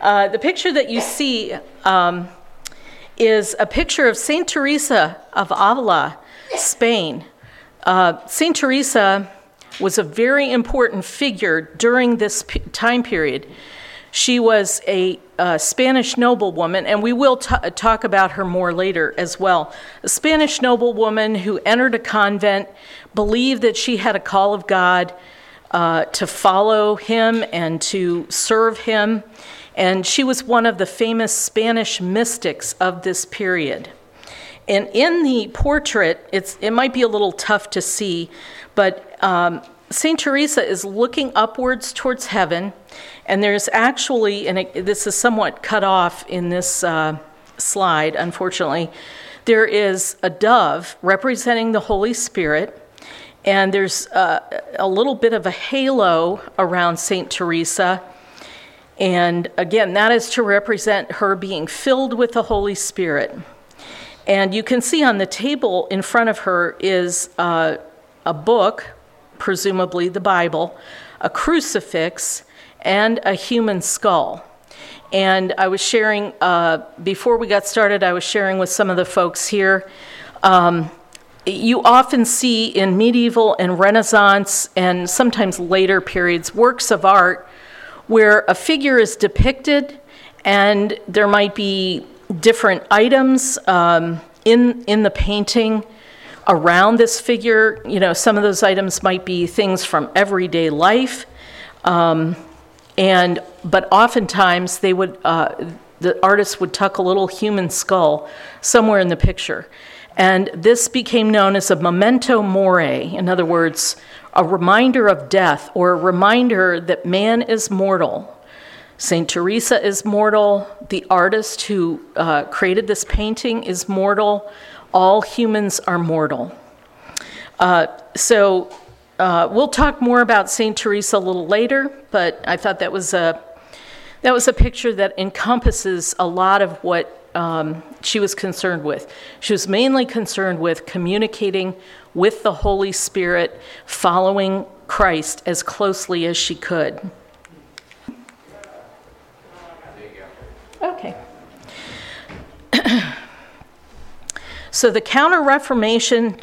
Uh, the picture that you see um, is a picture of Saint Teresa of Avila, Spain. Uh, Saint Teresa was a very important figure during this p- time period. She was a uh, Spanish noblewoman, and we will t- talk about her more later as well. A Spanish noblewoman who entered a convent, believed that she had a call of God uh, to follow him and to serve him, and she was one of the famous Spanish mystics of this period. And in the portrait, it's, it might be a little tough to see, but um, St. Teresa is looking upwards towards heaven, and there's actually, and it, this is somewhat cut off in this uh, slide, unfortunately, there is a dove representing the Holy Spirit, and there's uh, a little bit of a halo around St. Teresa. And again, that is to represent her being filled with the Holy Spirit. And you can see on the table in front of her is uh, a book presumably the Bible, a crucifix, and a human skull. And I was sharing, uh, before we got started, I was sharing with some of the folks here. Um, you often see in medieval and Renaissance and sometimes later periods works of art where a figure is depicted and there might be different items um, in, in the painting around this figure. You know, some of those items might be things from everyday life, um, and but oftentimes they would uh, the artist would tuck a little human skull somewhere in the picture, and this became known as a memento mori. In other words, a reminder of death or a reminder that man is mortal. St. Teresa is mortal. The artist who uh, created this painting is mortal all humans are mortal. Uh, so uh, we'll talk more about St. Teresa a little later, but I thought that was a that was a picture that encompasses a lot of what um, she was concerned with. She was mainly concerned with communicating with the Holy Spirit, following Christ as closely as she could. Okay. So the Counter Reformation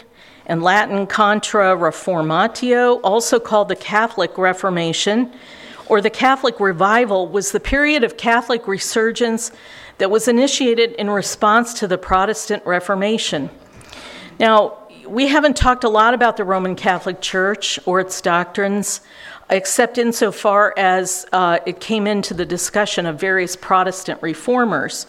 and Latin Contra Reformatio, also called the Catholic Reformation or the Catholic Revival, was the period of Catholic resurgence that was initiated in response to the Protestant Reformation. Now, we haven't talked a lot about the Roman Catholic Church or its doctrines, except insofar as uh, it came into the discussion of various Protestant reformers.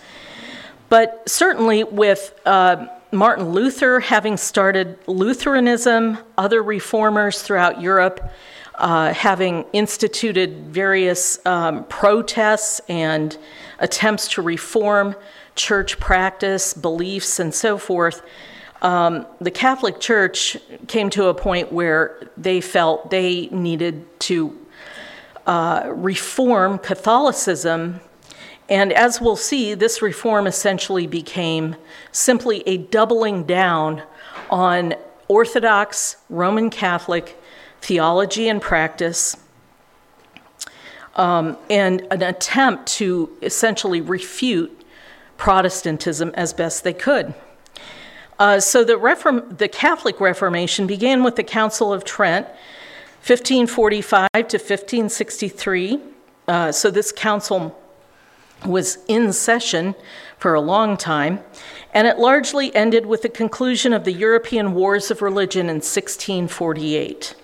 But certainly, with uh, Martin Luther, having started Lutheranism, other reformers throughout Europe, uh, having instituted various um, protests and attempts to reform church practice, beliefs, and so forth, um, the Catholic Church came to a point where they felt they needed to uh, reform Catholicism and as we'll see, this reform essentially became simply a doubling down on Orthodox Roman Catholic theology and practice, um, and an attempt to essentially refute Protestantism as best they could. Uh, so the, Reform- the Catholic Reformation began with the Council of Trent, 1545 to 1563. Uh, so this council was in session for a long time, and it largely ended with the conclusion of the European Wars of Religion in 1648.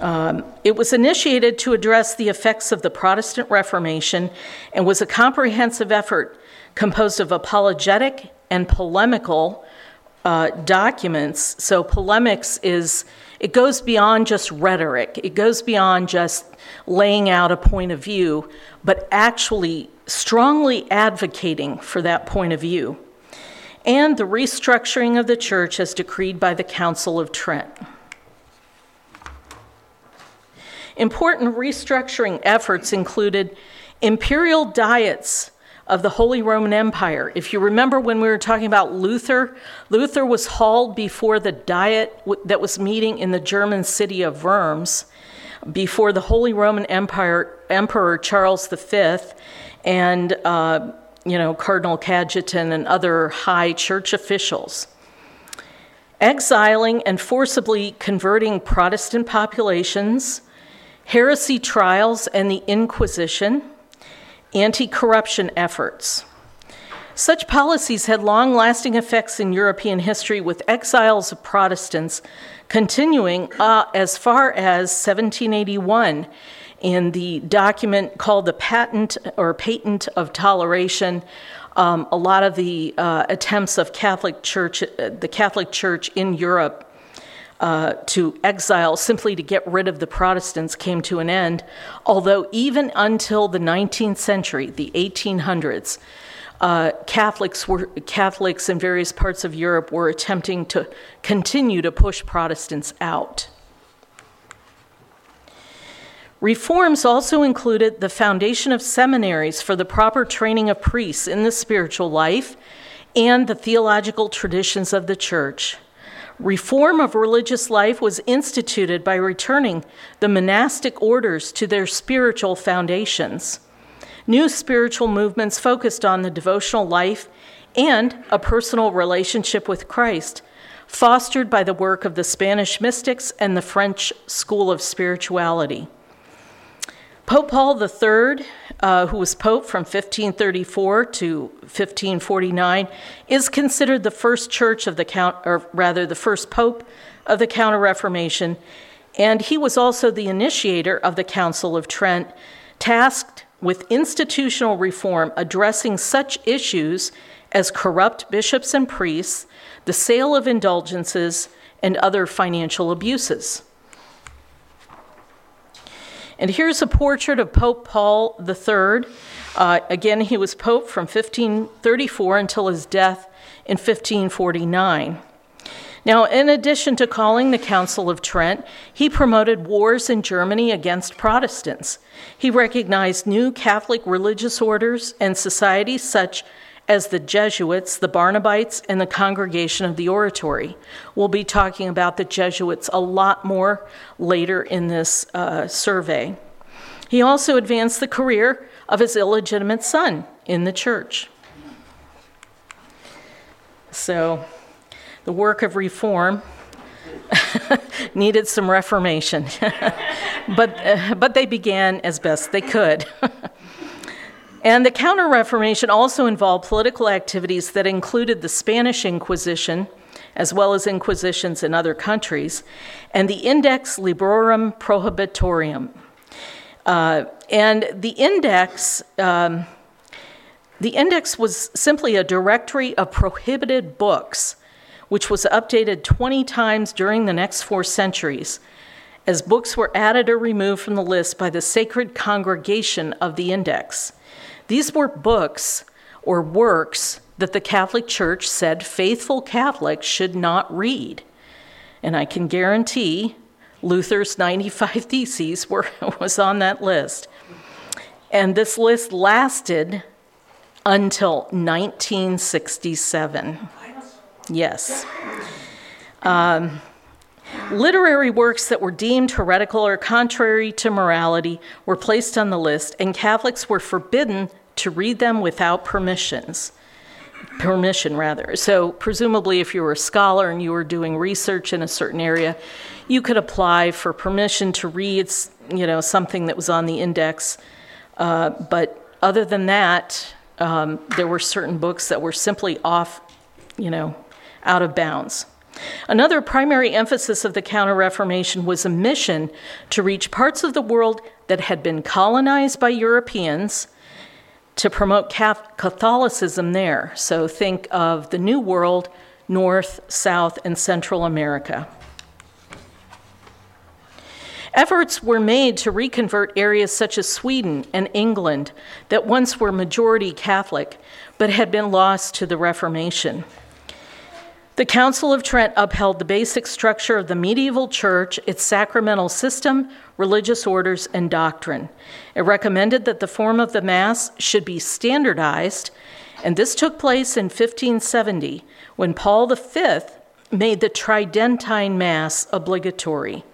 Um, it was initiated to address the effects of the Protestant Reformation and was a comprehensive effort composed of apologetic and polemical uh, documents. So, polemics is, it goes beyond just rhetoric, it goes beyond just laying out a point of view, but actually strongly advocating for that point of view, and the restructuring of the church as decreed by the Council of Trent. Important restructuring efforts included imperial diets of the Holy Roman Empire. If you remember when we were talking about Luther, Luther was hauled before the diet that was meeting in the German city of Worms. before the Holy Roman Empire Emperor Charles V and uh, you know Cardinal Cajetan and other high church officials. Exiling and forcibly converting Protestant populations, heresy trials and the Inquisition, anti corruption efforts. Such policies had long lasting effects in European history, with exiles of Protestants continuing uh, as far as 1781 in the document called the Patent or Patent of Toleration. Um, a lot of the uh, attempts of Catholic Church, uh, the Catholic Church in Europe, uh, to exile simply to get rid of the Protestants came to an end. Although even until the 19th century, the 1800s, uh, Catholics were Catholics in various parts of Europe were attempting to continue to push Protestants out. Reforms also included the foundation of seminaries for the proper training of priests in the spiritual life and the theological traditions of the church. Reform of religious life was instituted by returning the monastic orders to their spiritual foundations. New spiritual movements focused on the devotional life and a personal relationship with Christ, fostered by the work of the Spanish mystics and the French School of Spirituality. Pope Paul III, uh, who was Pope from 1534 to 1549, is considered the first church of the count, or rather, the first Pope of the Counter Reformation, and he was also the initiator of the Council of Trent, tasked with institutional reform addressing such issues as corrupt bishops and priests, the sale of indulgences, and other financial abuses. And here's a portrait of Pope Paul III. Uh, again, he was Pope from 1534 until his death in 1549. Now, in addition to calling the Council of Trent, he promoted wars in Germany against Protestants. He recognized new Catholic religious orders and societies such as the Jesuits, the Barnabites, and the Congregation of the Oratory. We'll be talking about the Jesuits a lot more later in this uh, survey. He also advanced the career of his illegitimate son in the church. So, the work of reform needed some reformation, but, uh, but they began as best they could. And the Counter Reformation also involved political activities that included the Spanish Inquisition, as well as inquisitions in other countries, and the Index Librorum Prohibitorum. Uh, and the index, um, the index was simply a directory of prohibited books, which was updated 20 times during the next four centuries, as books were added or removed from the list by the sacred congregation of the index. These were books or works that the Catholic Church said faithful Catholics should not read. And I can guarantee Luther's 95 Theses were, was on that list. And this list lasted until 1967. Yes. Um, Literary works that were deemed heretical or contrary to morality were placed on the list, and Catholics were forbidden to read them without permissions. Permission, rather. So, presumably, if you were a scholar and you were doing research in a certain area, you could apply for permission to read, you know, something that was on the index. Uh, but other than that, um, there were certain books that were simply off, you know, out of bounds. Another primary emphasis of the Counter Reformation was a mission to reach parts of the world that had been colonized by Europeans to promote Catholicism there. So think of the New World, North, South, and Central America. Efforts were made to reconvert areas such as Sweden and England that once were majority Catholic but had been lost to the Reformation. The Council of Trent upheld the basic structure of the medieval church, its sacramental system, religious orders, and doctrine. It recommended that the form of the Mass should be standardized, and this took place in 1570 when Paul V made the Tridentine Mass obligatory.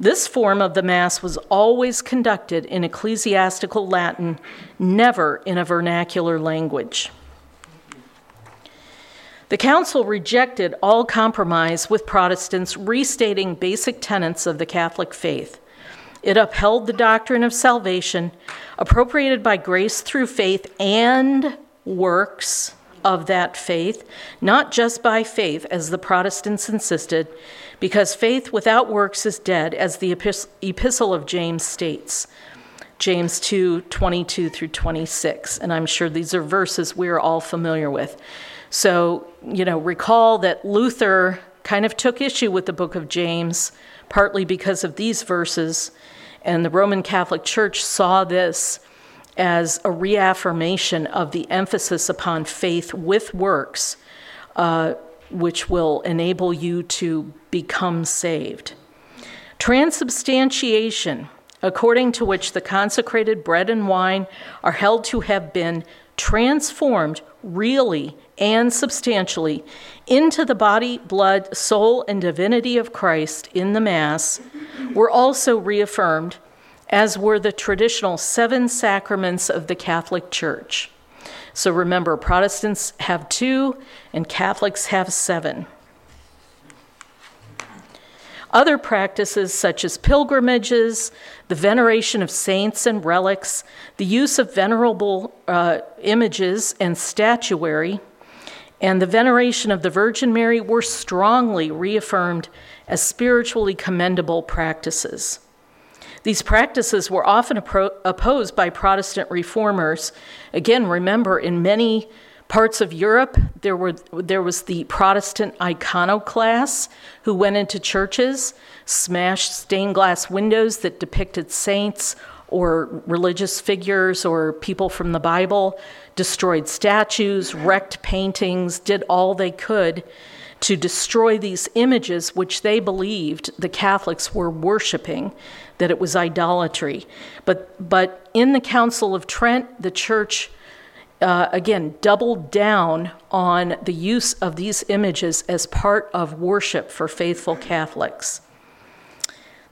This form of the Mass was always conducted in ecclesiastical Latin, never in a vernacular language. The Council rejected all compromise with Protestants, restating basic tenets of the Catholic faith. It upheld the doctrine of salvation, appropriated by grace through faith and works of that faith, not just by faith, as the Protestants insisted, because faith without works is dead, as the Epistle of James states. James 2 22 through 26. And I'm sure these are verses we're all familiar with. So, you know, recall that Luther kind of took issue with the book of James, partly because of these verses, and the Roman Catholic Church saw this as a reaffirmation of the emphasis upon faith with works, uh, which will enable you to become saved. Transubstantiation, according to which the consecrated bread and wine are held to have been transformed really and substantially into the body, blood, soul, and divinity of Christ in the Mass, were also reaffirmed as were the traditional seven sacraments of the Catholic Church. So remember, Protestants have two and Catholics have seven. Other practices, such as pilgrimages, the veneration of saints and relics, the use of venerable uh, images and statuary, and the veneration of the Virgin Mary, were strongly reaffirmed as spiritually commendable practices. These practices were often opposed by Protestant reformers. Again, remember, in many parts of Europe, there, were, there was the Protestant iconoclasts who went into churches, smashed stained glass windows that depicted saints or religious figures or people from the Bible, destroyed statues, wrecked paintings, did all they could to destroy these images which they believed the Catholics were worshiping, that it was idolatry. But, but in the Council of Trent, the church, uh, again, doubled down on the use of these images as part of worship for faithful Catholics.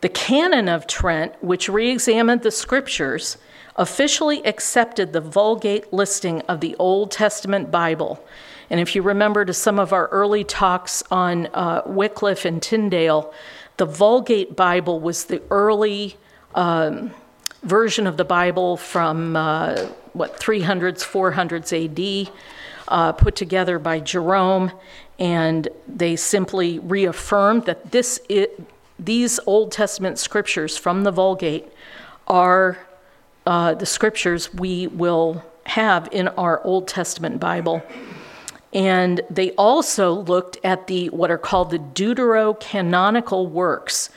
The Canon of Trent, which re examined the scriptures, officially accepted the Vulgate listing of the Old Testament Bible. And if you remember to some of our early talks on uh, Wycliffe and Tyndale, the Vulgate Bible was the early um, version of the Bible from uh, what 300s, 400s AD, uh, put together by Jerome, and they simply reaffirmed that this it, these Old Testament scriptures from the Vulgate are uh, the scriptures we will have in our Old Testament Bible. And they also looked at the what are called the deuterocanonical works.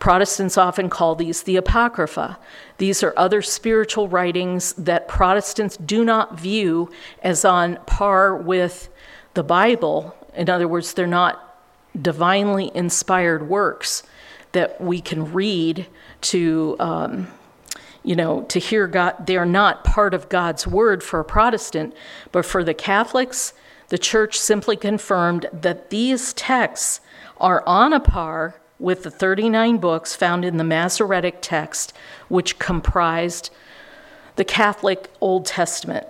Protestants often call these the Apocrypha. These are other spiritual writings that Protestants do not view as on par with the Bible. In other words, they're not divinely inspired works that we can read to, um, you know, to hear God. They're not part of God's word for a Protestant, but for the Catholics, the church simply confirmed that these texts are on a par with the 39 books found in the Masoretic text, which comprised the Catholic Old Testament.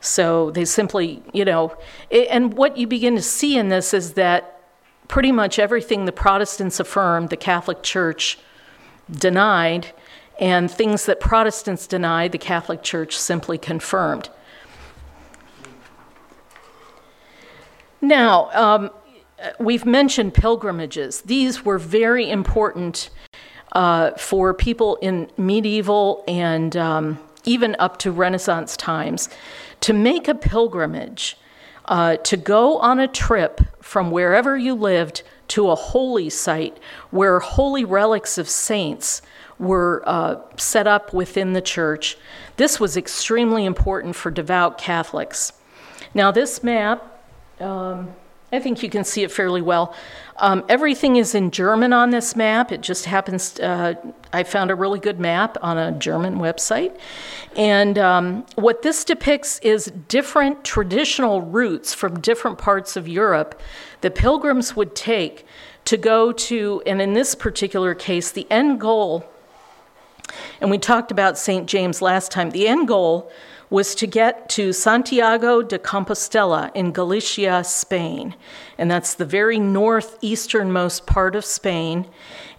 So they simply, you know, it, and what you begin to see in this is that pretty much everything the Protestants affirmed, the Catholic Church denied, and things that Protestants denied, the Catholic Church simply confirmed. Now, um, we've mentioned pilgrimages. These were very important uh, for people in medieval and um, even up to Renaissance times to make a pilgrimage, uh, to go on a trip from wherever you lived to a holy site where holy relics of saints were uh, set up within the church. This was extremely important for devout Catholics. Now, this map um, I think you can see it fairly well. Um, everything is in German on this map. It just happens, uh, I found a really good map on a German website. And um, what this depicts is different traditional routes from different parts of Europe that pilgrims would take to go to, and in this particular case, the end goal, and we talked about St. James last time, the end goal was to get to Santiago de Compostela in Galicia, Spain. And that's the very northeasternmost part of Spain.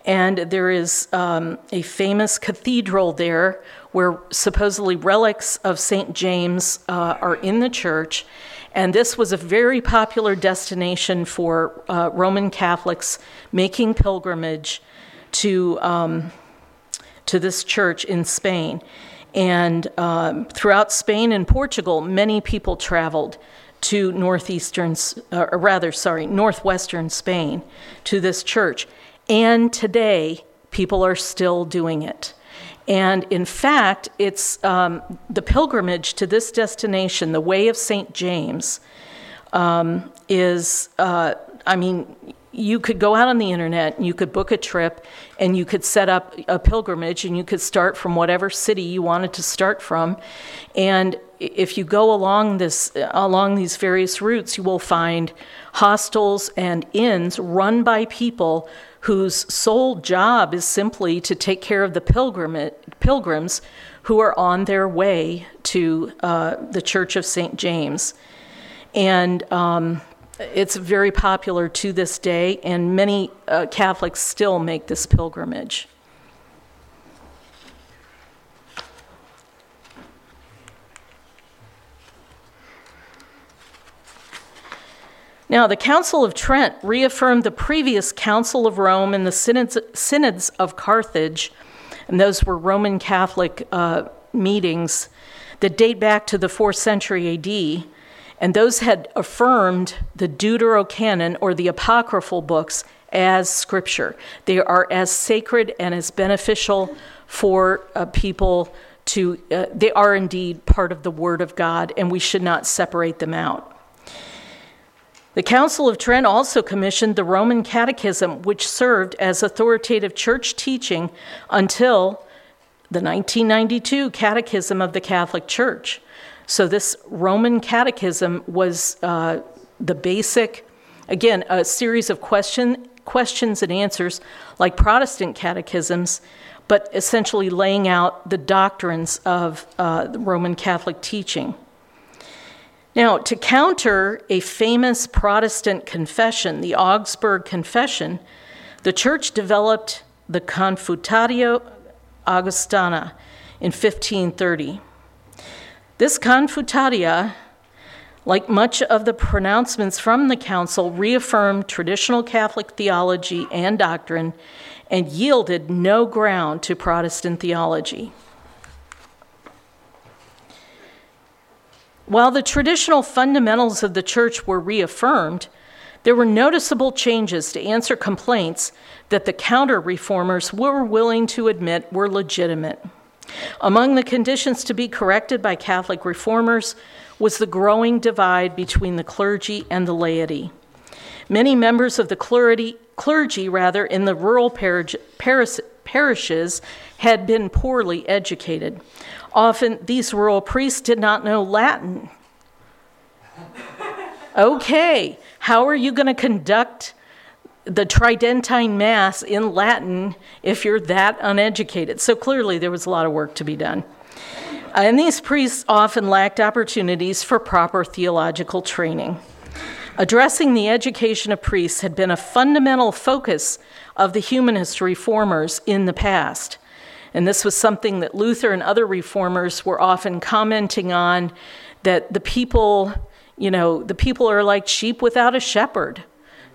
And there is um, a famous cathedral there where supposedly relics of St. James uh, are in the church. And this was a very popular destination for uh, Roman Catholics making pilgrimage to, um, to this church in Spain. And um, throughout Spain and Portugal, many people traveled to northeastern, uh, or rather, sorry, northwestern Spain to this church. And today, people are still doing it. And in fact, it's um, the pilgrimage to this destination, the Way of St. James, um, is, uh, I mean, you could go out on the internet and you could book a trip and you could set up a pilgrimage and you could start from whatever city you wanted to start from and if you go along this along these various routes you will find hostels and inns run by people whose sole job is simply to take care of the pilgrim, pilgrims who are on their way to uh, the Church of St. James. And um, it's very popular to this day, and many uh, Catholics still make this pilgrimage. Now, the Council of Trent reaffirmed the previous Council of Rome and the synods, of Carthage, and those were Roman Catholic uh, meetings that date back to the 4th century AD and those had affirmed the Deuterocanon or the apocryphal books as scripture. They are as sacred and as beneficial for uh, people to, uh, they are indeed part of the Word of God, and we should not separate them out. The Council of Trent also commissioned the Roman Catechism, which served as authoritative church teaching until the 1992 Catechism of the Catholic Church. So, this Roman catechism was uh, the basic, again, a series of question, questions and answers like Protestant catechisms, but essentially laying out the doctrines of uh, Roman Catholic teaching. Now, to counter a famous Protestant confession, the Augsburg Confession, the church developed the Confutatio Augustana in 1530. This Confutatio, like much of the pronouncements from the council, reaffirmed traditional Catholic theology and doctrine and yielded no ground to Protestant theology. While the traditional fundamentals of the church were reaffirmed, there were noticeable changes to answer complaints that the counter reformers were willing to admit were legitimate. Among the conditions to be corrected by Catholic reformers was the growing divide between the clergy and the laity. Many members of the clergy, clergy rather, in the rural parish, parish, parishes had been poorly educated. Often, these rural priests did not know Latin. Okay, how are you going to conduct the Tridentine Mass in Latin if you're that uneducated. So clearly, there was a lot of work to be done. And these priests often lacked opportunities for proper theological training. Addressing the education of priests had been a fundamental focus of the humanist reformers in the past. And this was something that Luther and other reformers were often commenting on that the people, you know, the people are like sheep without a shepherd.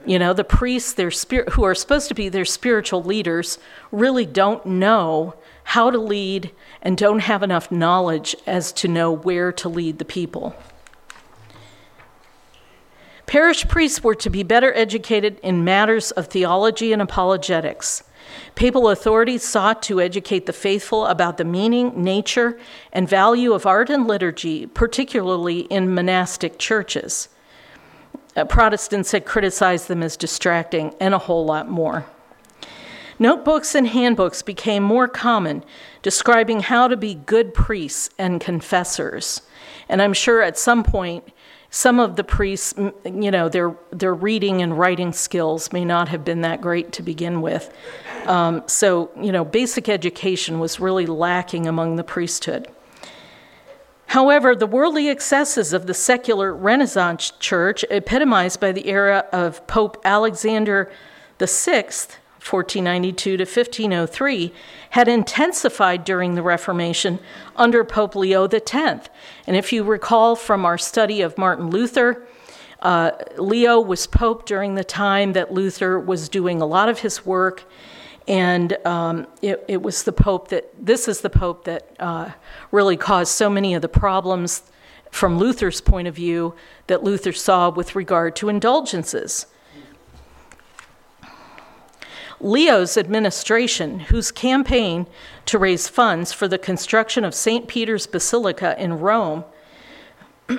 You know, the priests, their spirit, who are supposed to be their spiritual leaders, really don't know how to lead and don't have enough knowledge as to know where to lead the people. Parish priests were to be better educated in matters of theology and apologetics. Papal authorities sought to educate the faithful about the meaning, nature, and value of art and liturgy, particularly in monastic churches. Uh, Protestants had criticized them as distracting, and a whole lot more. Notebooks and handbooks became more common, describing how to be good priests and confessors. And I'm sure at some point, some of the priests, you know, their, their reading and writing skills may not have been that great to begin with. Um, so, you know, basic education was really lacking among the priesthood. However, the worldly excesses of the secular Renaissance church, epitomized by the era of Pope Alexander VI, 1492 to 1503, had intensified during the Reformation under Pope Leo X. And if you recall from our study of Martin Luther, uh, Leo was Pope during the time that Luther was doing a lot of his work and um, it, it, was the Pope that, this is the Pope that uh, really caused so many of the problems from Luther's point of view that Luther saw with regard to indulgences. Leo's administration, whose campaign to raise funds for the construction of St. Peter's Basilica in Rome,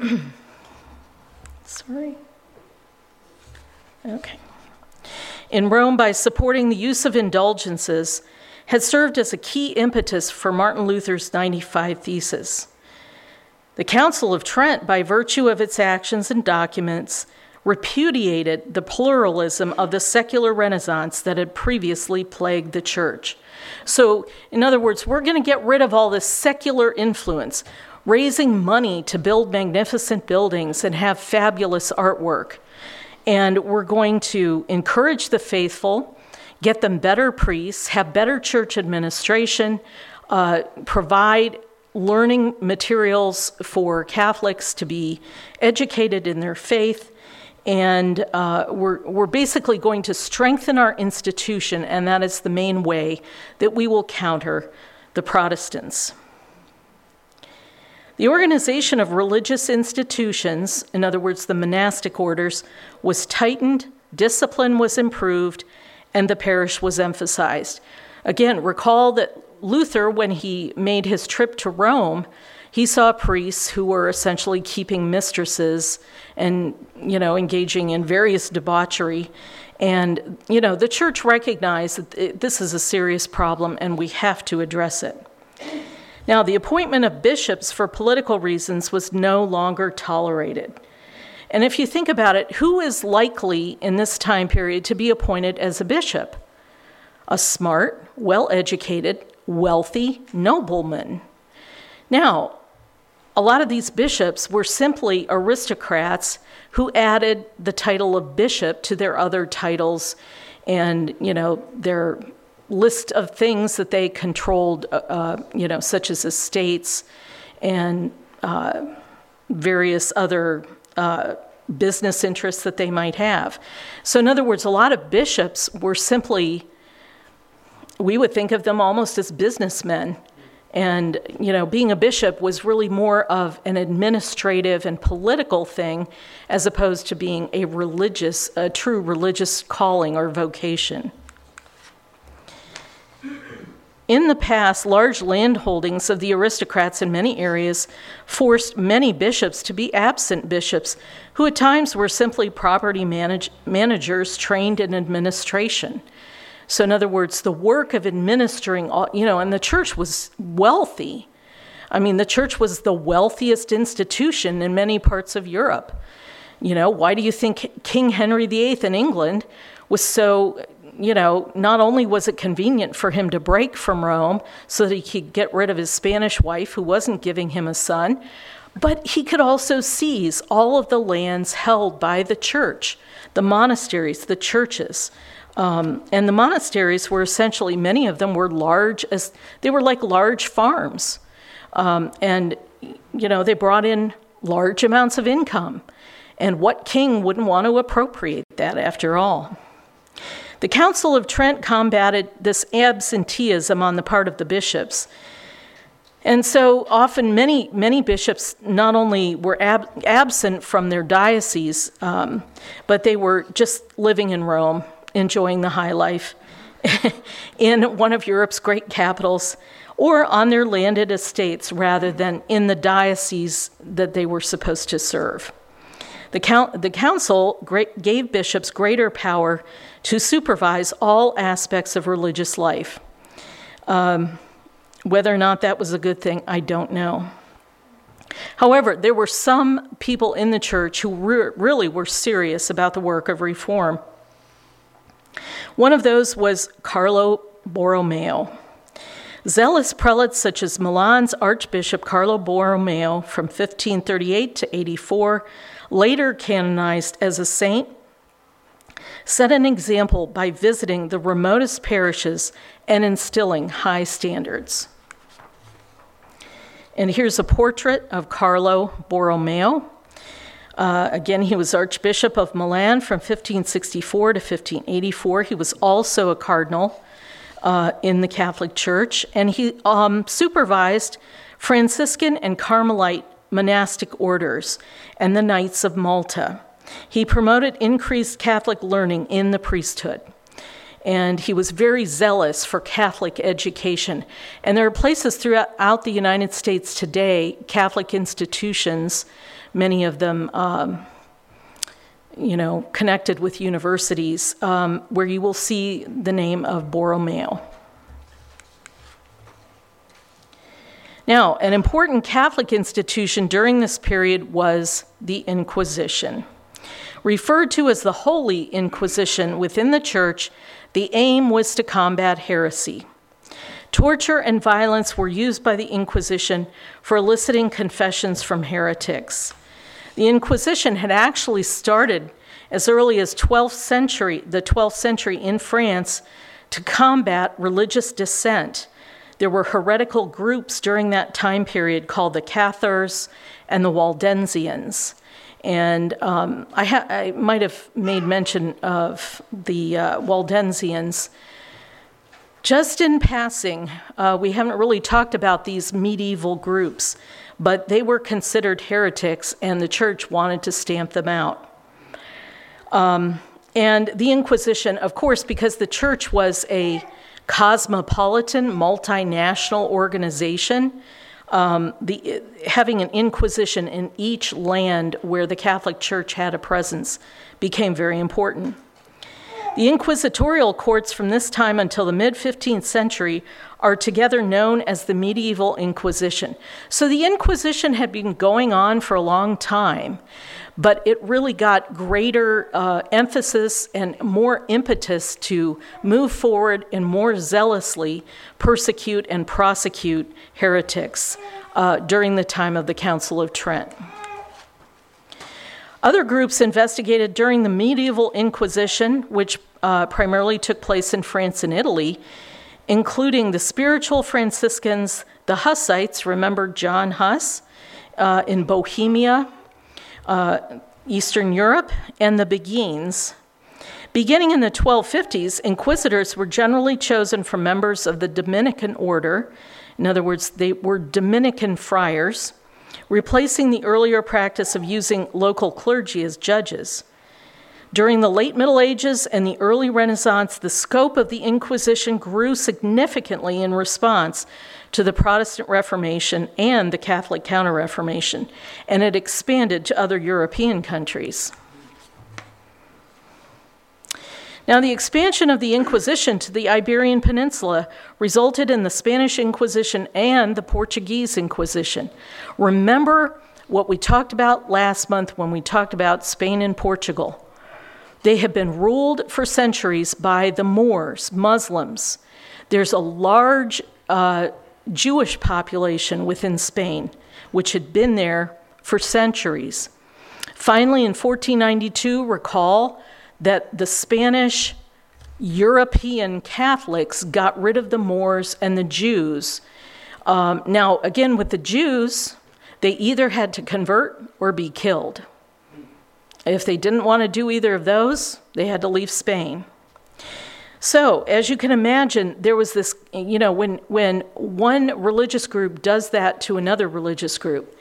sorry. Okay in Rome by supporting the use of indulgences had served as a key impetus for Martin Luther's 95 Theses. The Council of Trent, by virtue of its actions and documents, repudiated the pluralism of the secular Renaissance that had previously plagued the church. So, in other words, we're going to get rid of all this secular influence, raising money to build magnificent buildings and have fabulous artwork. And we're going to encourage the faithful, get them better priests, have better church administration, uh, provide learning materials for Catholics to be educated in their faith. And uh, we're, we're basically going to strengthen our institution, and that is the main way that we will counter the Protestants. The organization of religious institutions, in other words, the monastic orders, was tightened, discipline was improved, and the parish was emphasized. Again, recall that Luther, when he made his trip to Rome, he saw priests who were essentially keeping mistresses and, you know, engaging in various debauchery. And, you know, the church recognized that this is a serious problem and we have to address it. Now, the appointment of bishops for political reasons was no longer tolerated. And if you think about it, who is likely in this time period to be appointed as a bishop? A smart, well educated, wealthy nobleman. Now, a lot of these bishops were simply aristocrats who added the title of bishop to their other titles and, you know, their list of things that they controlled, uh, uh, you know, such as estates and uh, various other uh, business interests that they might have. So, in other words, a lot of bishops were simply, we would think of them almost as businessmen. And, you know, being a bishop was really more of an administrative and political thing as opposed to being a religious, a true religious calling or vocation. In the past, large landholdings of the aristocrats in many areas forced many bishops to be absent bishops, who at times were simply property manage- managers trained in administration. So, in other words, the work of administering, all, you know, and the church was wealthy. I mean, the church was the wealthiest institution in many parts of Europe. You know, why do you think King Henry VIII in England was so you know, not only was it convenient for him to break from Rome so that he could get rid of his Spanish wife who wasn't giving him a son, but he could also seize all of the lands held by the church, the monasteries, the churches. Um, and the monasteries were essentially, many of them were large, as they were like large farms. Um, and, you know, they brought in large amounts of income. And what king wouldn't want to appropriate that after all? The Council of Trent combated this absenteeism on the part of the bishops. And so often, many, many bishops not only were ab- absent from their diocese, um, but they were just living in Rome, enjoying the high life in one of Europe's great capitals, or on their landed estates rather than in the diocese that they were supposed to serve. The, count, the council great, gave bishops greater power to supervise all aspects of religious life. Um, whether or not that was a good thing, I don't know. However, there were some people in the church who re- really were serious about the work of reform. One of those was Carlo Borromeo. Zealous prelates such as Milan's Archbishop Carlo Borromeo from 1538 to 84, later canonized as a saint, set an example by visiting the remotest parishes and instilling high standards. And here's a portrait of Carlo Borromeo. Uh, again, he was Archbishop of Milan from 1564 to 1584. He was also a cardinal uh, in the Catholic Church, and he um, supervised Franciscan and Carmelite monastic orders and the Knights of Malta. He promoted increased Catholic learning in the priesthood. And he was very zealous for Catholic education. And there are places throughout the United States today, Catholic institutions, many of them um, you know, connected with universities, um, where you will see the name of Borromeo. Now, an important Catholic institution during this period was the Inquisition. Referred to as the Holy Inquisition within the Church, the aim was to combat heresy. Torture and violence were used by the Inquisition for eliciting confessions from heretics. The Inquisition had actually started as early as 12th century, the 12th century in France to combat religious dissent. There were heretical groups during that time period called the Cathars and the Waldensians. And um, I, ha- I, might have made mention of the uh, Waldensians. Just in passing, uh, we haven't really talked about these medieval groups but they were considered heretics, and the church wanted to stamp them out. Um, and the Inquisition, of course, because the church was a cosmopolitan, multinational organization, um, the, having an inquisition in each land where the Catholic Church had a presence became very important. The inquisitorial courts from this time until the mid 15th century are together known as the medieval Inquisition. So the Inquisition had been going on for a long time, but it really got greater uh, emphasis and more impetus to move forward and more zealously persecute and prosecute heretics uh, during the time of the Council of Trent. Other groups investigated during the medieval Inquisition, which uh, primarily took place in France and Italy, including the spiritual Franciscans, the Hussites, remember John Huss, uh, in Bohemia, uh, Eastern Europe, and the Beguines. Beginning in the 1250s, inquisitors were generally chosen from members of the Dominican order. In other words, they were Dominican friars replacing the earlier practice of using local clergy as judges. During the late Middle Ages and the early Renaissance, the scope of the Inquisition grew significantly in response to the Protestant Reformation and the Catholic Counter Reformation, and it expanded to other European countries. Now, the expansion of the Inquisition to the Iberian Peninsula resulted in the Spanish Inquisition and the Portuguese Inquisition. Remember what we talked about last month when we talked about Spain and Portugal. They have been ruled for centuries by the Moors, Muslims. There's a large uh, Jewish population within Spain, which had been there for centuries. Finally, in 1492, recall that the Spanish European Catholics got rid of the Moors and the Jews. Um, now, again, with the Jews, they either had to convert or be killed. If they didn't want to do either of those, they had to leave Spain. So, as you can imagine, there was this, you know, when, when one religious group does that to another religious group,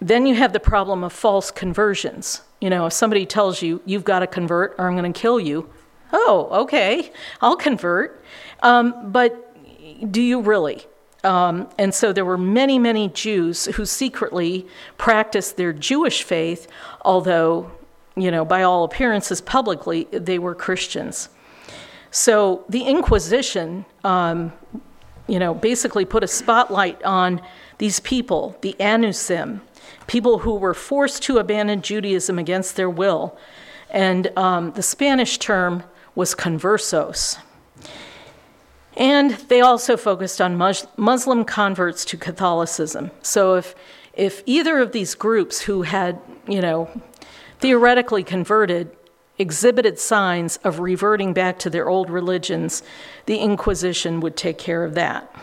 then you have the problem of false conversions. You know, if somebody tells you, you've got to convert or I'm going to kill you, oh, okay, I'll convert. Um, but do you really? Um, and so there were many, many Jews who secretly practiced their Jewish faith, although, you know, by all appearances, publicly, they were Christians. So the Inquisition, um, you know, basically put a spotlight on these people, the Anusim, people who were forced to abandon Judaism against their will. And um, the Spanish term was conversos. And they also focused on Muslim converts to Catholicism. So if, if either of these groups who had, you know, theoretically converted exhibited signs of reverting back to their old religions, the Inquisition would take care of that.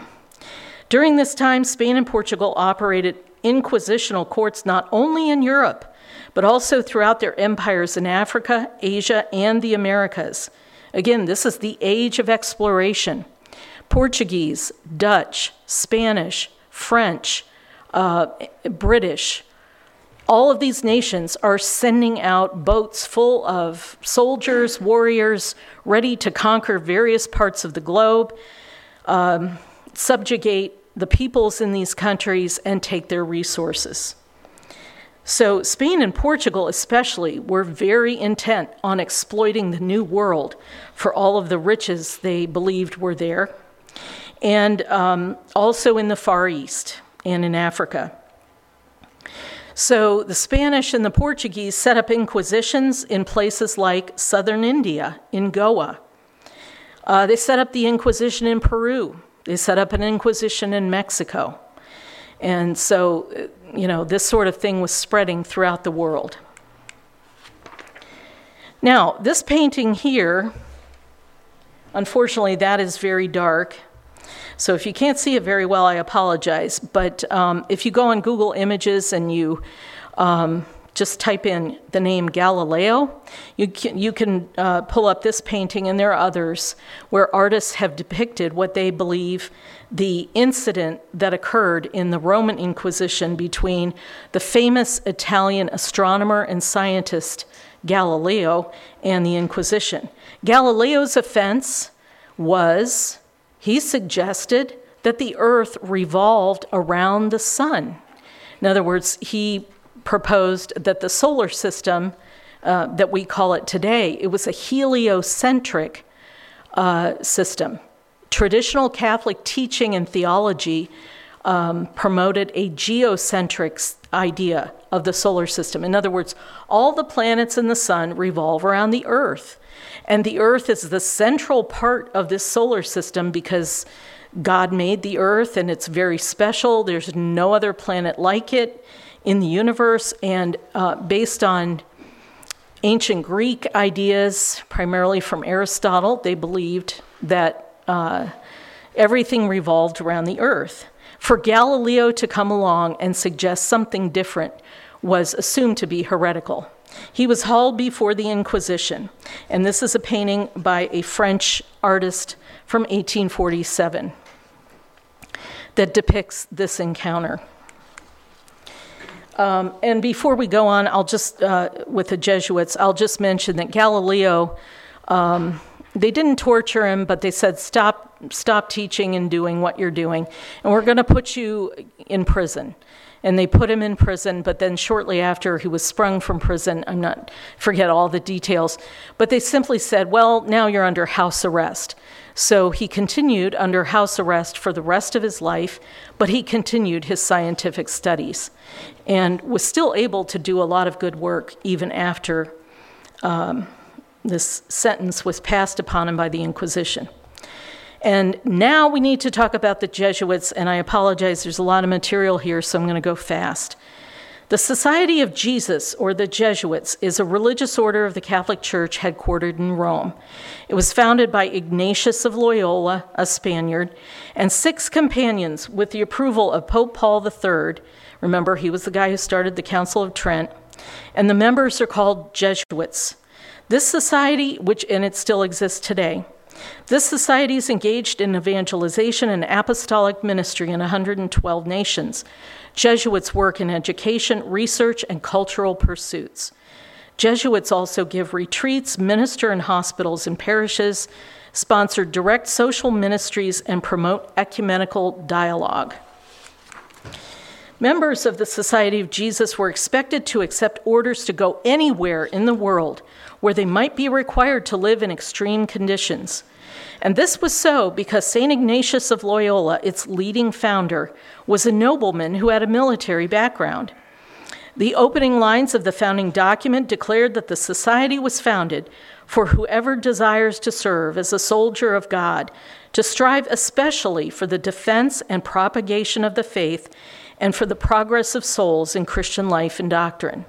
During this time, Spain and Portugal operated inquisitional courts not only in Europe, but also throughout their empires in Africa, Asia, and the Americas. Again, this is the age of exploration. Portuguese, Dutch, Spanish, French, uh, British, all of these nations are sending out boats full of soldiers, warriors, ready to conquer various parts of the globe, um, subjugate the peoples in these countries, and take their resources. So, Spain and Portugal, especially, were very intent on exploiting the New World for all of the riches they believed were there, and um, also in the Far East and in Africa. So the Spanish and the Portuguese set up inquisitions in places like southern India, in Goa. Uh, they set up the Inquisition in Peru. They set up an Inquisition in Mexico. And so, you know, this sort of thing was spreading throughout the world. Now, this painting here, unfortunately, that is very dark. So if you can't see it very well, I apologize. But um, if you go on Google Images and you um, just type in the name Galileo, you can, you can uh, pull up this painting, and there are others where artists have depicted what they believe the incident that occurred in the Roman Inquisition between the famous Italian astronomer and scientist Galileo and the Inquisition. Galileo's offense was he suggested that the earth revolved around the sun. In other words, he proposed that the solar system uh, that we call it today, it was a heliocentric uh, system. Traditional Catholic teaching and theology um, promoted a geocentric idea of the solar system. In other words, all the planets in the sun revolve around the earth. And the earth is the central part of this solar system because God made the earth and it's very special. There's no other planet like it in the universe. And uh, based on ancient Greek ideas, primarily from Aristotle, they believed that uh, everything revolved around the earth. For Galileo to come along and suggest something different was assumed to be heretical. He was hauled before the Inquisition, and this is a painting by a French artist from 1847 that depicts this encounter. Um, and before we go on, I'll just, uh, with the Jesuits, I'll just mention that Galileo, um, they didn't torture him, but they said, stop, stop teaching and doing what you're doing, and we're going to put you in prison and they put him in prison but then shortly after he was sprung from prison i'm not forget all the details but they simply said well now you're under house arrest. So he continued under house arrest for the rest of his life but he continued his scientific studies and was still able to do a lot of good work even after um, this sentence was passed upon him by the inquisition and now we need to talk about the Jesuits, and I apologize, there's a lot of material here, so I'm going to go fast. The Society of Jesus, or the Jesuits, is a religious order of the Catholic Church headquartered in Rome. It was founded by Ignatius of Loyola, a Spaniard, and six companions with the approval of Pope Paul III. Remember, he was the guy who started the Council of Trent. And the members are called Jesuits. This society, which and it still exists today, this society is engaged in evangelization and apostolic ministry in 112 nations. Jesuits work in education, research, and cultural pursuits. Jesuits also give retreats, minister in hospitals and parishes, sponsor direct social ministries, and promote ecumenical dialogue. Members of the Society of Jesus were expected to accept orders to go anywhere in the world where they might be required to live in extreme conditions. And this was so because St. Ignatius of Loyola, its leading founder, was a nobleman who had a military background. The opening lines of the founding document declared that the society was founded for whoever desires to serve as a soldier of God, to strive especially for the defense and propagation of the faith and for the progress of souls in Christian life and doctrine.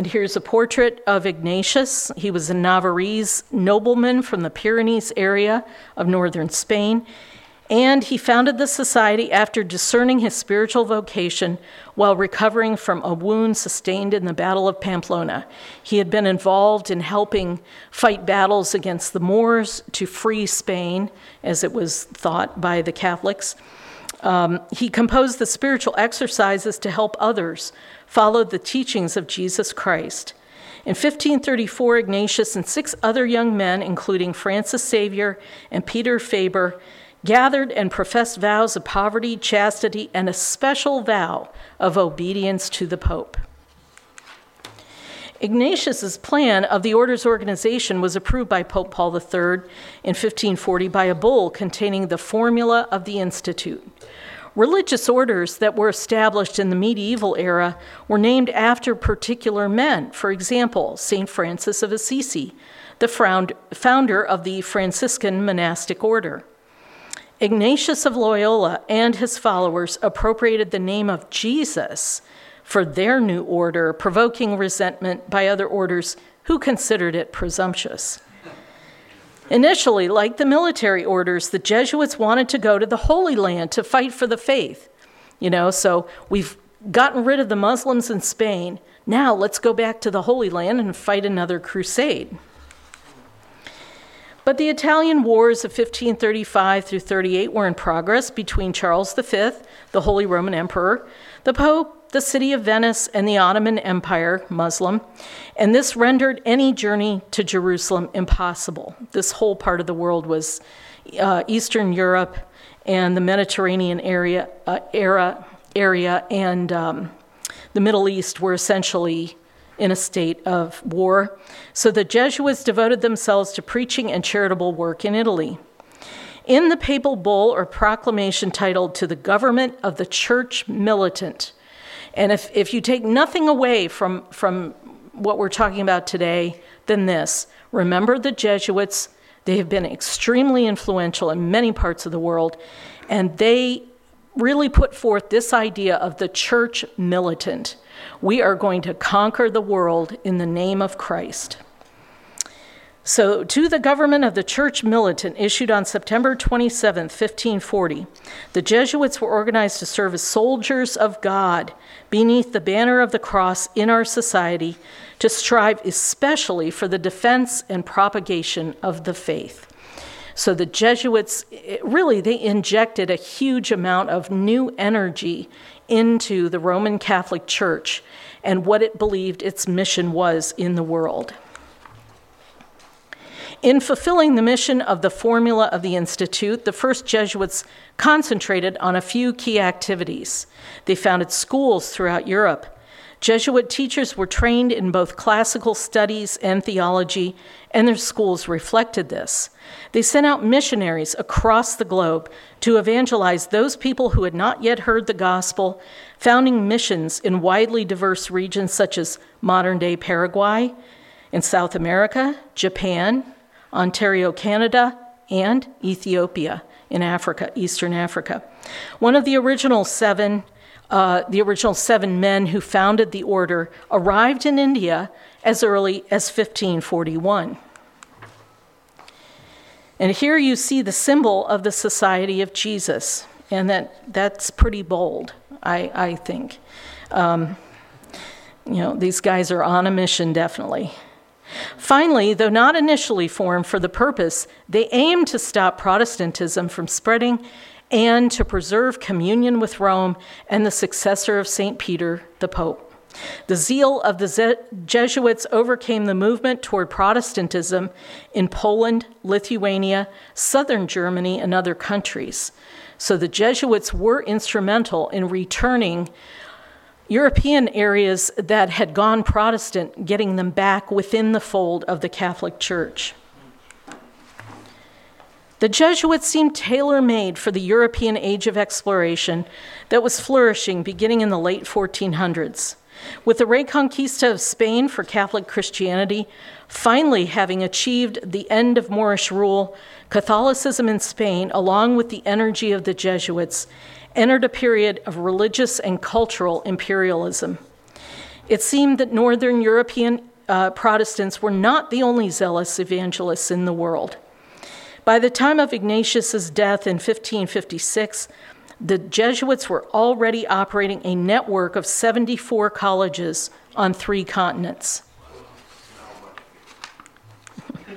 And here's a portrait of Ignatius. He was a Navarrese nobleman from the Pyrenees area of northern Spain. And he founded the society after discerning his spiritual vocation while recovering from a wound sustained in the Battle of Pamplona. He had been involved in helping fight battles against the Moors to free Spain, as it was thought by the Catholics. Um, he composed the spiritual exercises to help others follow the teachings of Jesus Christ. In 1534, Ignatius and six other young men, including Francis Xavier and Peter Faber, gathered and professed vows of poverty, chastity, and a special vow of obedience to the Pope. Ignatius's plan of the order's organization was approved by Pope Paul III in 1540 by a bull containing the formula of the institute. Religious orders that were established in the medieval era were named after particular men. For example, St. Francis of Assisi, the founder of the Franciscan monastic order. Ignatius of Loyola and his followers appropriated the name of Jesus for their new order, provoking resentment by other orders who considered it presumptuous. Initially, like the military orders, the Jesuits wanted to go to the Holy Land to fight for the faith. You know, so we've gotten rid of the Muslims in Spain. Now let's go back to the Holy Land and fight another crusade. But the Italian Wars of 1535 through 38 were in progress between Charles V, the Holy Roman Emperor, the Pope, the city of Venice and the Ottoman Empire, Muslim, and this rendered any journey to Jerusalem impossible. This whole part of the world was uh, Eastern Europe and the Mediterranean area, uh, era, area and um, the Middle East were essentially in a state of war. So the Jesuits devoted themselves to preaching and charitable work in Italy. In the papal bull or proclamation titled To the Government of the Church Militant, and if, if you take nothing away from, from what we're talking about today than this, remember the Jesuits. They have been extremely influential in many parts of the world, and they really put forth this idea of the church militant. We are going to conquer the world in the name of Christ. So, to the government of the church militant issued on September 27, 1540, the Jesuits were organized to serve as soldiers of God beneath the banner of the cross in our society to strive especially for the defense and propagation of the faith. So the Jesuits really they injected a huge amount of new energy into the Roman Catholic Church and what it believed its mission was in the world. In fulfilling the mission of the formula of the Institute, the first Jesuits concentrated on a few key activities. They founded schools throughout Europe. Jesuit teachers were trained in both classical studies and theology, and their schools reflected this. They sent out missionaries across the globe to evangelize those people who had not yet heard the gospel, founding missions in widely diverse regions such as modern day Paraguay, in South America, Japan, Ontario, Canada, and Ethiopia in Africa, Eastern Africa. One of the original seven, uh, the original seven men who founded the order arrived in India as early as 1541. And here you see the symbol of the Society of Jesus, and that, that's pretty bold, I, I think. Um, you know, these guys are on a mission, definitely. Finally, though not initially formed for the purpose, they aimed to stop Protestantism from spreading and to preserve communion with Rome and the successor of St. Peter, the Pope. The zeal of the Jesuits overcame the movement toward Protestantism in Poland, Lithuania, southern Germany, and other countries. So the Jesuits were instrumental in returning European areas that had gone Protestant, getting them back within the fold of the Catholic Church. The Jesuits seemed tailor made for the European age of exploration that was flourishing beginning in the late 1400s. With the Reconquista of Spain for Catholic Christianity finally having achieved the end of Moorish rule, Catholicism in Spain, along with the energy of the Jesuits, entered a period of religious and cultural imperialism. It seemed that Northern European uh, Protestants were not the only zealous evangelists in the world. By the time of Ignatius's death in 1556, the Jesuits were already operating a network of 74 colleges on three continents.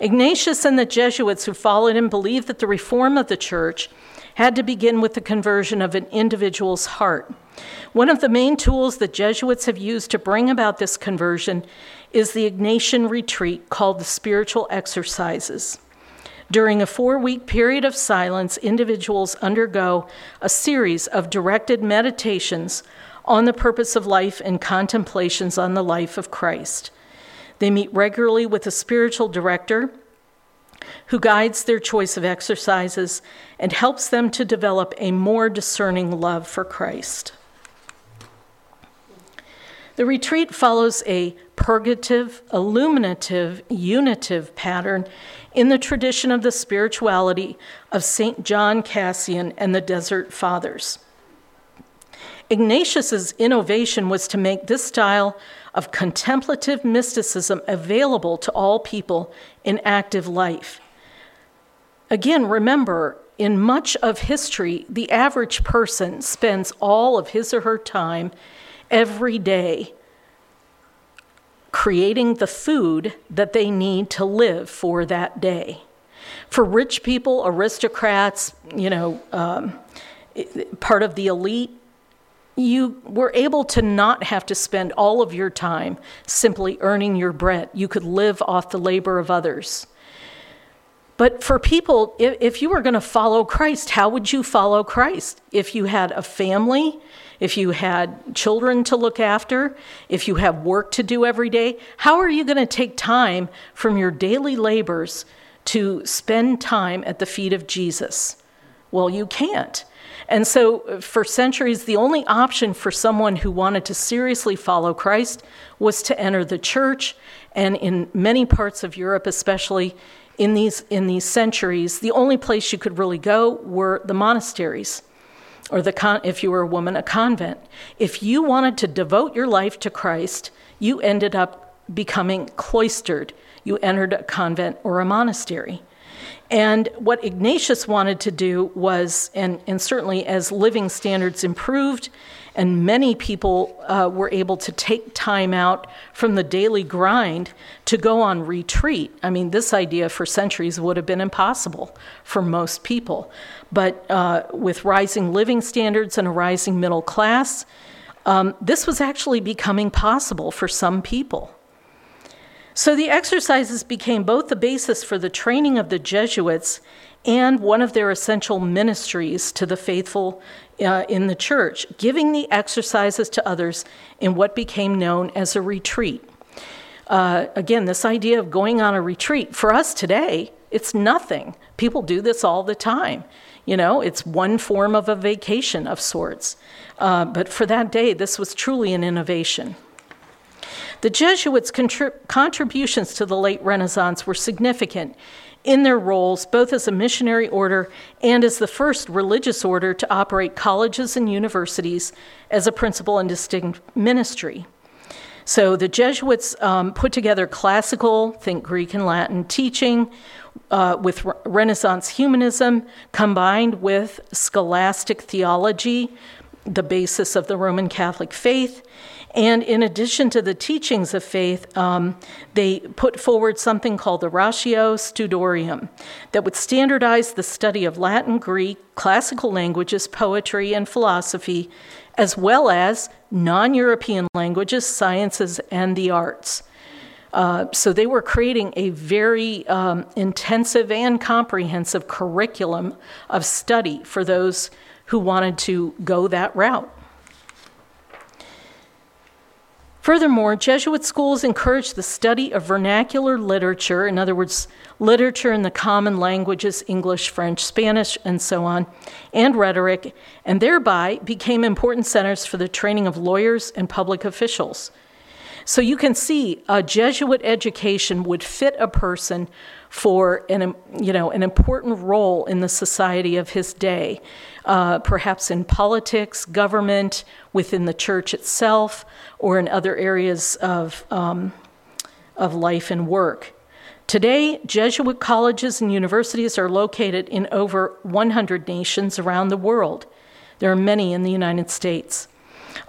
Ignatius and the Jesuits who followed him believed that the reform of the church had to begin with the conversion of an individual's heart. One of the main tools the Jesuits have used to bring about this conversion is the Ignatian retreat called the spiritual exercises. During a four week period of silence, individuals undergo a series of directed meditations on the purpose of life and contemplations on the life of Christ. They meet regularly with a spiritual director who guides their choice of exercises and helps them to develop a more discerning love for Christ. The retreat follows a purgative, illuminative, unitive pattern in the tradition of the spirituality of St. John Cassian and the Desert Fathers. Ignatius's innovation was to make this style of contemplative mysticism available to all people in active life. Again, remember, in much of history, the average person spends all of his or her time every day creating the food that they need to live for that day. For rich people, aristocrats, you know, um, part of the elite, you were able to not have to spend all of your time simply earning your bread. You could live off the labor of others. But for people, if, you were going to follow Christ, how would you follow Christ? If you had a family, if you had children to look after, if you have work to do every day, how are you going to take time from your daily labors to spend time at the feet of Jesus? Well, you can't. And so, uh, for centuries, the only option for someone who wanted to seriously follow Christ was to enter the church. And in many parts of Europe, especially in these, in these centuries, the only place you could really go were the monasteries or the con- if you were a woman, a convent. If you wanted to devote your life to Christ, you ended up becoming cloistered. You entered a convent or a monastery. And what Ignatius wanted to do was, and, and certainly as living standards improved and many people uh, were able to take time out from the daily grind to go on retreat. I mean, this idea for centuries would have been impossible for most people. But uh, with rising living standards and a rising middle class, um, this was actually becoming possible for some people. So the exercises became both the basis for the training of the Jesuits and one of their essential ministries to the faithful uh, in the church, giving the exercises to others in what became known as a retreat. Uh, again, this idea of going on a retreat, for us today, it's nothing. People do this all the time. You know, it's one form of a vacation of sorts. Uh, but for that day, this was truly an innovation. The Jesuits' contrib- contributions to the late Renaissance were significant in their roles both as a missionary order and as the first religious order to operate colleges and universities as a principal and distinct ministry. So the Jesuits um, put together classical, think Greek and Latin, teaching uh, with re- Renaissance humanism combined with scholastic theology, the basis of the Roman Catholic faith, and in addition to the teachings of faith, um, they put forward something called the Ratio Studiorum that would standardize the study of Latin, Greek, classical languages, poetry, and philosophy as well as non European languages, sciences, and the arts. Uh, so they were creating a very um, intensive and comprehensive curriculum of study for those who wanted to go that route. Furthermore, Jesuit schools encouraged the study of vernacular literature, in other words, literature in the common languages, English, French, Spanish, and so on, and rhetoric, and thereby became important centers for the training of lawyers and public officials. So you can see a Jesuit education would fit a person for an, you know, an important role in the society of his day, uh, perhaps in politics, government, within the church itself, or in other areas of, um, of life and work. Today, Jesuit colleges and universities are located in over 100 nations around the world. There are many in the United States.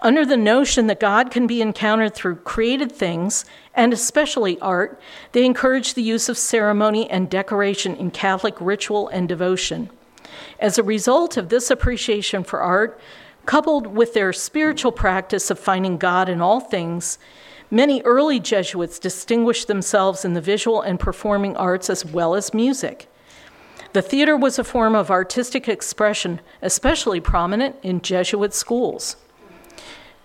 Under the notion that God can be encountered through created things, and especially art, they encourage the use of ceremony and decoration in Catholic ritual and devotion. As a result of this appreciation for art, coupled with their spiritual practice of finding God in all things, many early Jesuits distinguished themselves in the visual and performing arts as well as music. The theater was a form of artistic expression, especially prominent in Jesuit schools.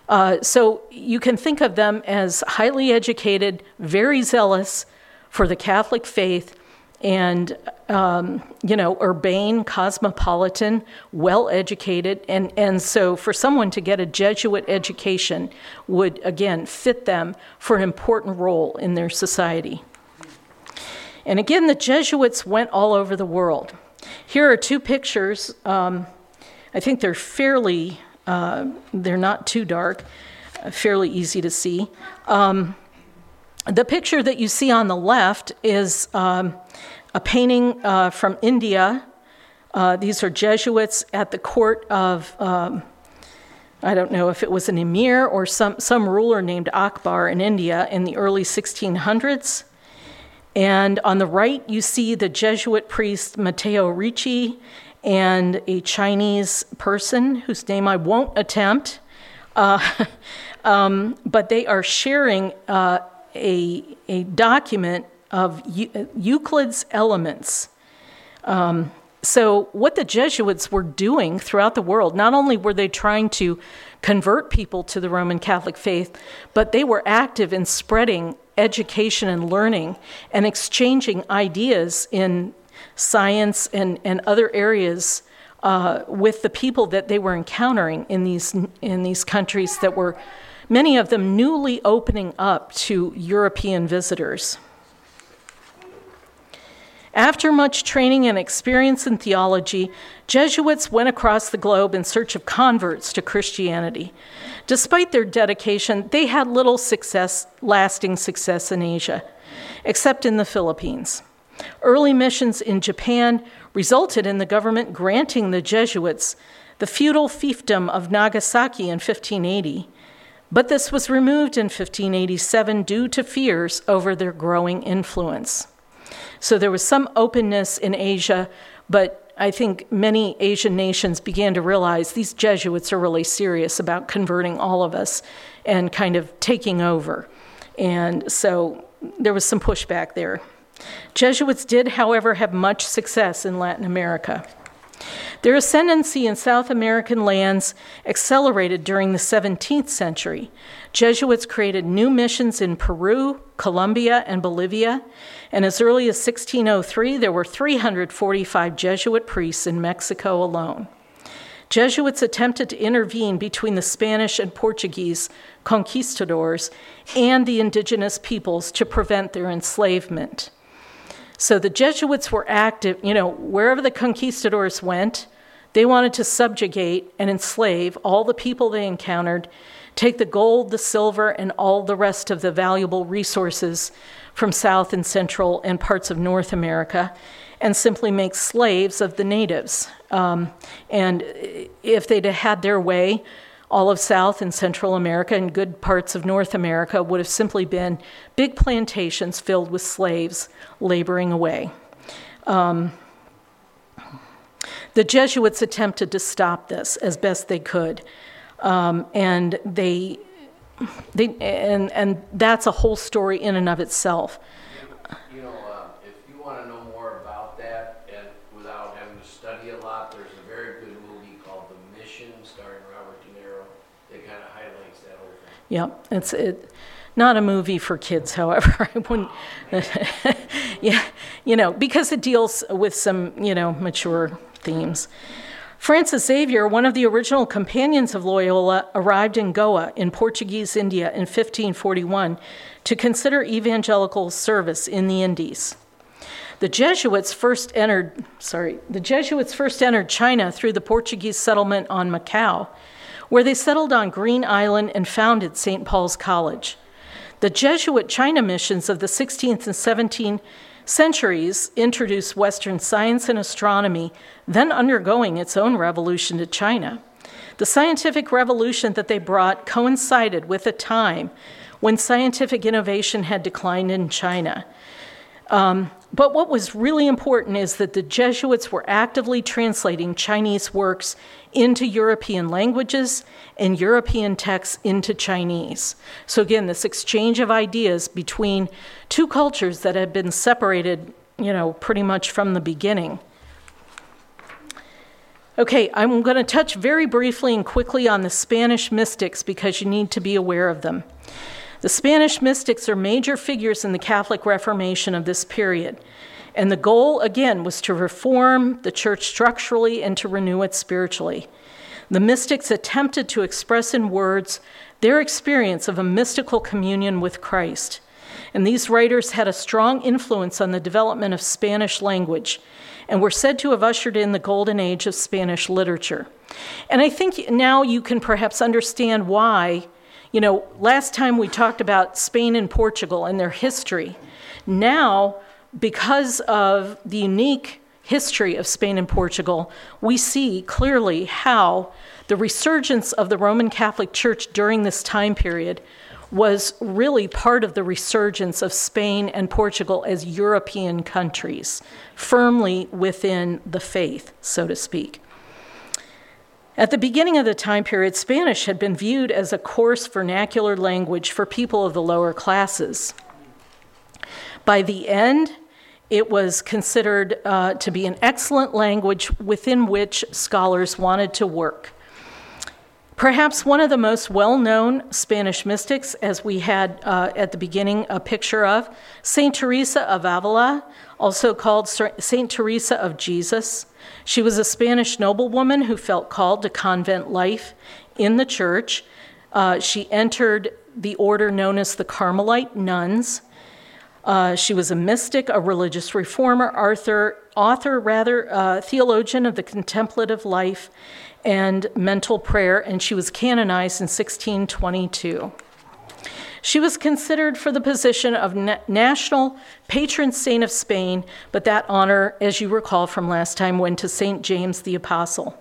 Uh, so you can think of them as highly educated, very zealous for the Catholic faith, and um, you know, urbane, cosmopolitan, well educated. And, and so for someone to get a Jesuit education would, again, fit them for an important role in their society. And again, the Jesuits went all over the world. Here are two pictures. Um, I think they're fairly uh, they're not too dark, uh, fairly easy to see. Um, the picture that you see on the left is um, a painting uh, from India. Uh, these are Jesuits at the court of, um, I don't know if it was an emir or some, some ruler named Akbar in India in the early 1600s. And on the right, you see the Jesuit priest Matteo Ricci and a Chinese person whose name I won't attempt, uh, um, but they are sharing uh, a, a document of Euclid's Elements. Um, so, what the Jesuits were doing throughout the world, not only were they trying to convert people to the Roman Catholic faith, but they were active in spreading education and learning and exchanging ideas in science and, and other areas uh, with the people that they were encountering in these, in these countries that were, many of them, newly opening up to European visitors. After much training and experience in theology, Jesuits went across the globe in search of converts to Christianity. Despite their dedication, they had little success, lasting success in Asia, except in the Philippines. Early missions in Japan resulted in the government granting the Jesuits the feudal fiefdom of Nagasaki in 1580, but this was removed in 1587 due to fears over their growing influence. So there was some openness in Asia, but I think many Asian nations began to realize these Jesuits are really serious about converting all of us and kind of taking over. And so there was some pushback there. Jesuits did, however, have much success in Latin America. Their ascendancy in South American lands accelerated during the 17th century. Jesuits created new missions in Peru, Colombia, and Bolivia, and as early as 1603, there were 345 Jesuit priests in Mexico alone. Jesuits attempted to intervene between the Spanish and Portuguese conquistadors and the indigenous peoples to prevent their enslavement. So the Jesuits were active, you know, wherever the conquistadors went, they wanted to subjugate and enslave all the people they encountered, take the gold, the silver, and all the rest of the valuable resources from South and Central and parts of North America, and simply make slaves of the natives. Um, and if they'd had their way, all of South and Central America and good parts of North America would have simply been big plantations filled with slaves laboring away. Um, the Jesuits attempted to stop this as best they could. Um, and they, they and, and that's a whole story in and of itself. You know, uh, if you want to know more about that and without having to study a lot, there's a very good movie called The Mission starring Robert De Niro that kind of highlights that whole thing. Yep, it's it, not a movie for kids, however. I wouldn't, yeah, you know, because it deals with some, you know, mature themes. Francis Xavier, one of the original companions of Loyola, arrived in Goa in Portuguese India in 1541 to consider evangelical service in the Indies. The Jesuits first entered, sorry, the Jesuits first entered China through the Portuguese settlement on Macau, where they settled on Green Island and founded St. Paul's College. The Jesuit China missions of the 16th and 17th centuries introduced Western science and astronomy, then undergoing its own revolution to China. The scientific revolution that they brought coincided with a time when scientific innovation had declined in China. Um, but what was really important is that the Jesuits were actively translating Chinese works into European languages and European texts into Chinese. So, again, this exchange of ideas between two cultures that had been separated, you know, pretty much from the beginning. Okay, I'm going to touch very briefly and quickly on the Spanish mystics because you need to be aware of them. The Spanish mystics are major figures in the Catholic Reformation of this period. And the goal, again, was to reform the church structurally and to renew it spiritually. The mystics attempted to express in words their experience of a mystical communion with Christ. And these writers had a strong influence on the development of Spanish language and were said to have ushered in the golden age of Spanish literature. And I think now you can perhaps understand why, you know, last time we talked about Spain and Portugal and their history. Now, because of the unique history of Spain and Portugal, we see clearly how the resurgence of the Roman Catholic Church during this time period was really part of the resurgence of Spain and Portugal as European countries, firmly within the faith, so to speak. At the beginning of the time period, Spanish had been viewed as a coarse vernacular language for people of the lower classes. By the end, it was considered uh, to be an excellent language within which scholars wanted to work. Perhaps one of the most well known Spanish mystics, as we had uh, at the beginning a picture of, St. Teresa of Avila, also called St. Teresa of Jesus. She was a Spanish noblewoman who felt called to convent life in the church. Uh, she entered the order known as the Carmelite nuns. Uh, she was a mystic, a religious reformer, author, author rather, uh, theologian of the contemplative life and mental prayer, and she was canonized in 1622. She was considered for the position of na- national patron saint of Spain, but that honor, as you recall from last time, went to St. James the Apostle.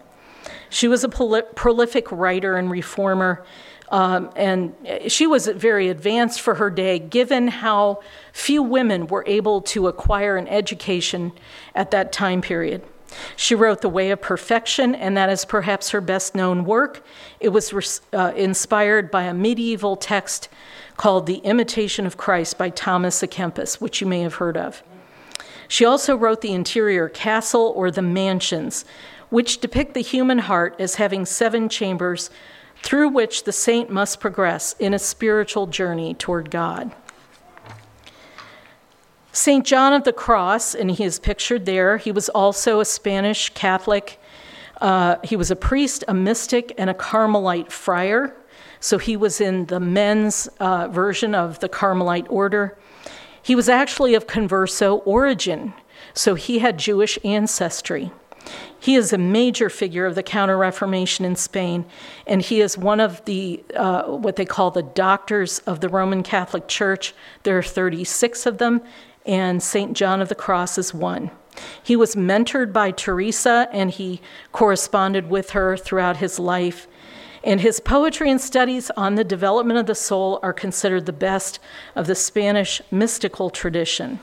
She was a prolific writer and reformer um, and she was very advanced for her day, given how few women were able to acquire an education at that time period. She wrote The Way of Perfection, and that is perhaps her best known work. It was uh, inspired by a medieval text called The Imitation of Christ by Thomas à Kempis, which you may have heard of. She also wrote The Interior Castle or The Mansions, which depict the human heart as having seven chambers through which the saint must progress in a spiritual journey toward God. St. John of the Cross, and he is pictured there, he was also a Spanish Catholic. Uh, he was a priest, a mystic, and a Carmelite friar. So he was in the men's uh, version of the Carmelite order. He was actually of converso origin, so he had Jewish ancestry. He is a major figure of the Counter Reformation in Spain, and he is one of the uh, what they call the doctors of the Roman Catholic Church. There are 36 of them, and St. John of the Cross is one. He was mentored by Teresa, and he corresponded with her throughout his life. And his poetry and studies on the development of the soul are considered the best of the Spanish mystical tradition.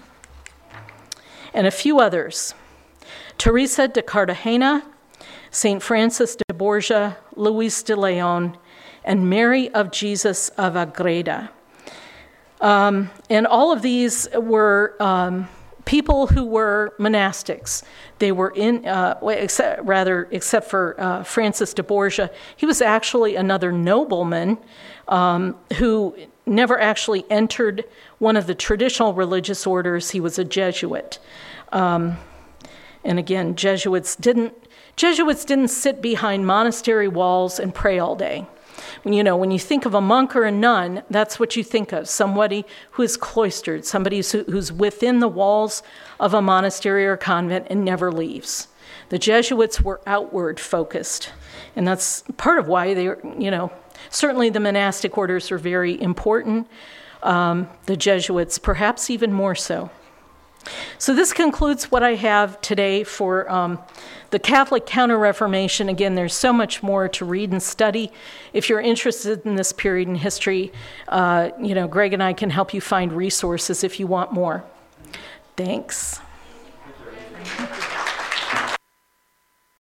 And a few others. Teresa de Cartagena, St. Francis de Borja, Luis de Leon, and Mary of Jesus of Agreda. Um, and all of these were um, people who were monastics. They were in, uh, except, rather, except for uh, Francis de Borgia, he was actually another nobleman um, who never actually entered one of the traditional religious orders. He was a Jesuit. Um, and again, Jesuits didn't Jesuits didn't sit behind monastery walls and pray all day. When you know, when you think of a monk or a nun, that's what you think of somebody who is cloistered, somebody who's within the walls of a monastery or convent and never leaves. The Jesuits were outward focused, and that's part of why they, you know, certainly the monastic orders are very important. Um, the Jesuits, perhaps even more so. So, this concludes what I have today for um, the Catholic Counter Reformation. Again, there's so much more to read and study. If you're interested in this period in history, uh, you know, Greg and I can help you find resources if you want more. Thanks.